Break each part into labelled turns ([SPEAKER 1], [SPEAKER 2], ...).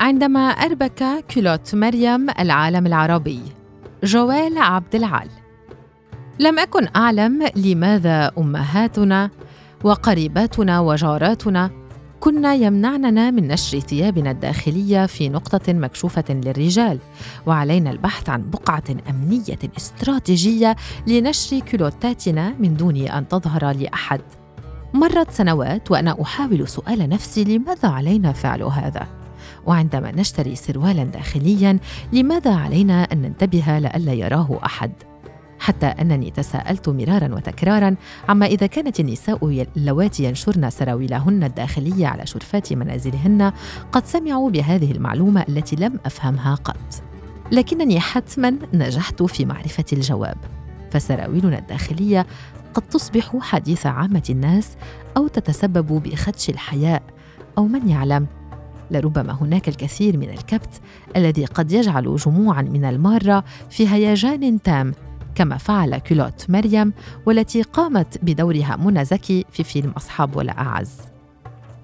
[SPEAKER 1] عندما أربك كيلوت مريم العالم العربي جوال عبد العال. لم أكن أعلم لماذا أمهاتنا وقريباتنا وجاراتنا كن يمنعننا من نشر ثيابنا الداخلية في نقطة مكشوفة للرجال وعلينا البحث عن بقعة أمنية استراتيجية لنشر كيلوتاتنا من دون أن تظهر لأحد. مرت سنوات وأنا أحاول سؤال نفسي لماذا علينا فعل هذا؟ وعندما نشتري سروالا داخليا لماذا علينا أن ننتبه لئلا يراه أحد؟ حتى أنني تساءلت مرارا وتكرارا عما إذا كانت النساء اللواتي ينشرن سراويلهن الداخلية على شرفات منازلهن قد سمعوا بهذه المعلومة التي لم أفهمها قط. لكنني حتما نجحت في معرفة الجواب. فسراويلنا الداخلية قد تصبح حديث عامة الناس أو تتسبب بخدش الحياء أو من يعلم لربما هناك الكثير من الكبت الذي قد يجعل جموعا من المارة في هيجان تام كما فعل كيلوت مريم والتي قامت بدورها منى زكي في فيلم أصحاب ولا أعز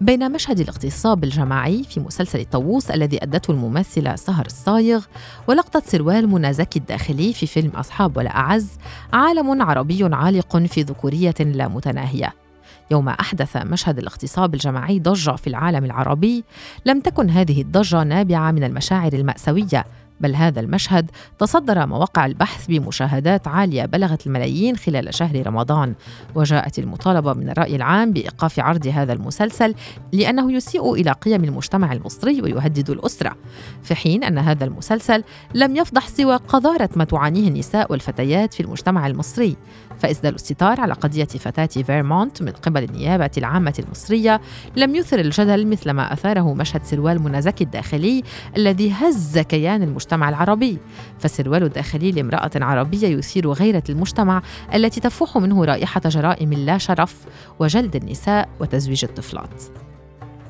[SPEAKER 1] بين مشهد الاغتصاب الجماعي في مسلسل الطاووس الذي أدته الممثلة سهر الصايغ ولقطة سروال منى زكي الداخلي في فيلم أصحاب ولا أعز عالم عربي عالق في ذكورية لا متناهية. يوم أحدث مشهد الاغتصاب الجماعي ضجة في العالم العربي. لم تكن هذه الضجة نابعة من المشاعر المأساوية بل هذا المشهد تصدر مواقع البحث بمشاهدات عالية بلغت الملايين خلال شهر رمضان. وجاءت المطالبة من الرأي العام بإيقاف عرض هذا المسلسل لأنه يسيء إلى قيم المجتمع المصري ويهدد الأسرة في حين أن هذا المسلسل لم يفضح سوى قذارة ما تعانيه النساء والفتيات في المجتمع المصري. فإسدال الستار على قضية فتاة فيرمونت من قبل النيابة العامة المصرية لم يثر الجدل مثلما أثاره مشهد سروال منى زكي الداخلي الذي هز كيان المجتمع العربي. فسروال الداخلي لامرأة عربية يثير غيرة المجتمع التي تفوح منه رائحة جرائم لا شرف وجلد النساء وتزويج الطفلات.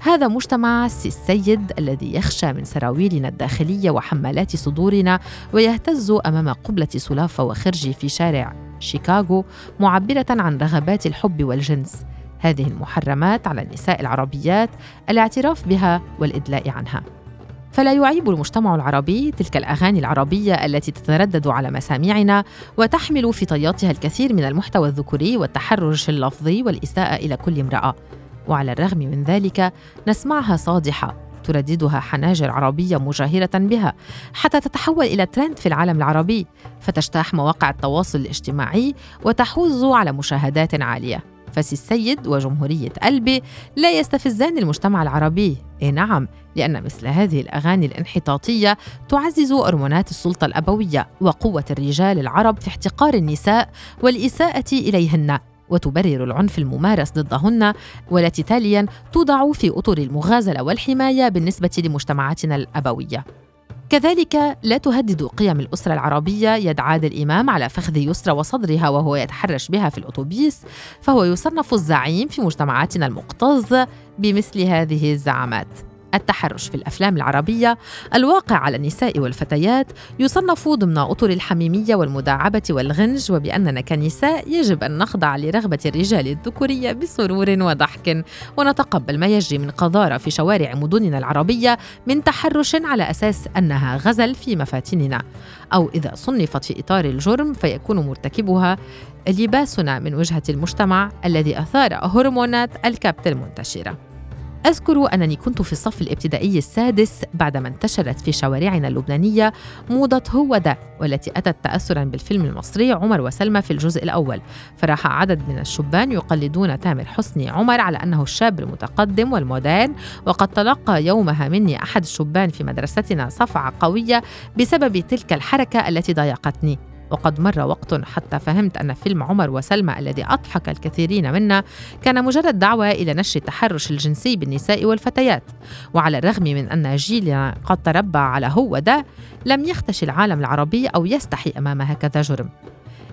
[SPEAKER 1] هذا مجتمع السي السيد الذي يخشى من سراويلنا الداخلية وحمالات صدورنا ويهتز أمام قبلة سلافة وخرجي في شارع شيكاغو معبرة عن رغبات الحب والجنس. هذه المحرمات على النساء العربيات الاعتراف بها والإدلاء عنها. فلا يعيب المجتمع العربي تلك الأغاني العربية التي تتردد على مسامعنا وتحمل في طياتها الكثير من المحتوى الذكوري والتحرش اللفظي والإساءة إلى كل امرأة. وعلى الرغم من ذلك نسمعها صادحة ترددها حناجر عربية مجاهرة بها حتى تتحول إلى ترند في العالم العربي فتجتاح مواقع التواصل الاجتماعي وتحوز على مشاهدات عالية. فسي السيد وجمهورية قلبي لا يستفزان المجتمع العربي. إيه نعم لأن مثل هذه الأغاني الانحطاطية تعزز هرمونات السلطة الأبوية وقوة الرجال العرب في احتقار النساء والإساءة إليهن وتبرر العنف الممارس ضدهن والتي تاليا توضع في أطر المغازلة والحماية بالنسبة لمجتمعاتنا الأبوية. كذلك لا تهدد قيم الأسرة العربية يد عادل إمام على فخذ يسرى وصدرها وهو يتحرش بها في الأتوبيس فهو يصنف الزعيم في مجتمعاتنا المكتظ بمثل هذه الزعامات. التحرش في الأفلام العربية الواقع على النساء والفتيات يصنف ضمن أطر الحميمية والمداعبة والغنج وباننا كنساء يجب أن نخضع لرغبة الرجال الذكوريه بسرور وضحك. ونتقبل ما يجري من قذارة في شوارع مدننا العربية من تحرش على أساس أنها غزل في مفاتننا. أو إذا صنفت في إطار الجرم فيكون مرتكبها لباسنا من وجهة المجتمع الذي أثار هرمونات الكبت المنتشرة. أذكر أنني كنت في الصف الابتدائي السادس بعدما انتشرت في شوارعنا اللبنانية موضة هو ده والتي أتت تأثرا بالفيلم المصري عمر وسلمى في الجزء الأول. فراح عدد من الشبان يقلدون تامر حسني عمر على أنه الشاب المتقدم والمودرن وقد تلقى يومها مني أحد الشبان في مدرستنا صفعة قوية بسبب تلك الحركة التي ضايقتني وقد مر وقت حتى فهمت أن فيلم عمر وسلمى الذي أضحك الكثيرين منا كان مجرد دعوة إلى نشر التحرش الجنسي بالنساء والفتيات وعلى الرغم من أن جيلنا قد تربى على هو ده لم يختش العالم العربي أو يستحي أمام هكذا جرم.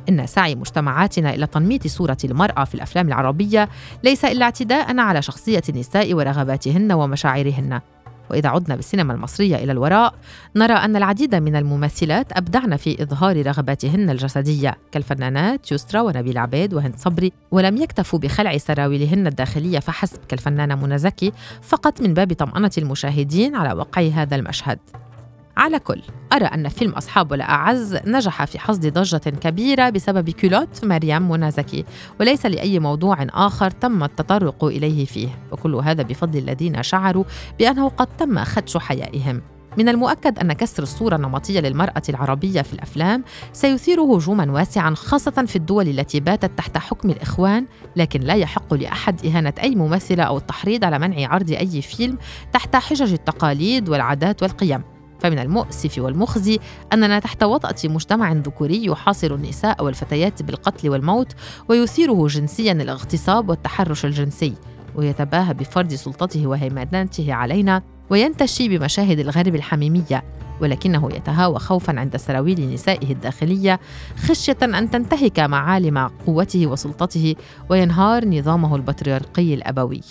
[SPEAKER 1] إن سعي مجتمعاتنا إلى تنميط صورة المرأة في الأفلام العربية ليس إلا اعتداء على شخصية النساء ورغباتهن ومشاعرهن. وإذا عدنا بالسينما المصرية إلى الوراء نرى أن العديد من الممثلات أبدعن في إظهار رغباتهن الجسدية كالفنانات يسرى ونبيل عبيد وهند صبري ولم يكتفوا بخلع سراويلهن الداخلية فحسب كالفنانة منى زكي فقط من باب طمأنة المشاهدين على وقع هذا المشهد. على كل. أرى أن فيلم أصحاب الأعز نجح في حصد ضجة كبيرة بسبب كيلوت مريم منازكي وليس لأي موضوع آخر تم التطرق إليه فيه. وكل هذا بفضل الذين شعروا بأنه قد تم خدش حيائهم. من المؤكد أن كسر الصورة النمطية للمرأة العربية في الأفلام سيثير هجوما واسعا خاصة في الدول التي باتت تحت حكم الإخوان لكن لا يحق لأحد إهانة أي ممثلة أو التحريض على منع عرض أي فيلم تحت حجج التقاليد والعادات والقيم. فمن المؤسف والمخزي أننا تحت وطأة مجتمع ذكوري يحاصر النساء والفتيات بالقتل والموت ويثيره جنسيا الاغتصاب والتحرش الجنسي ويتباهى بفرض سلطته وهيمنته علينا وينتشي بمشاهد الغرب الحميمية ولكنه يتهاوى خوفا عند سراويل نسائه الداخلية خشية أن تنتهك معالم قوته وسلطته وينهار نظامه البطريرقي الأبوي.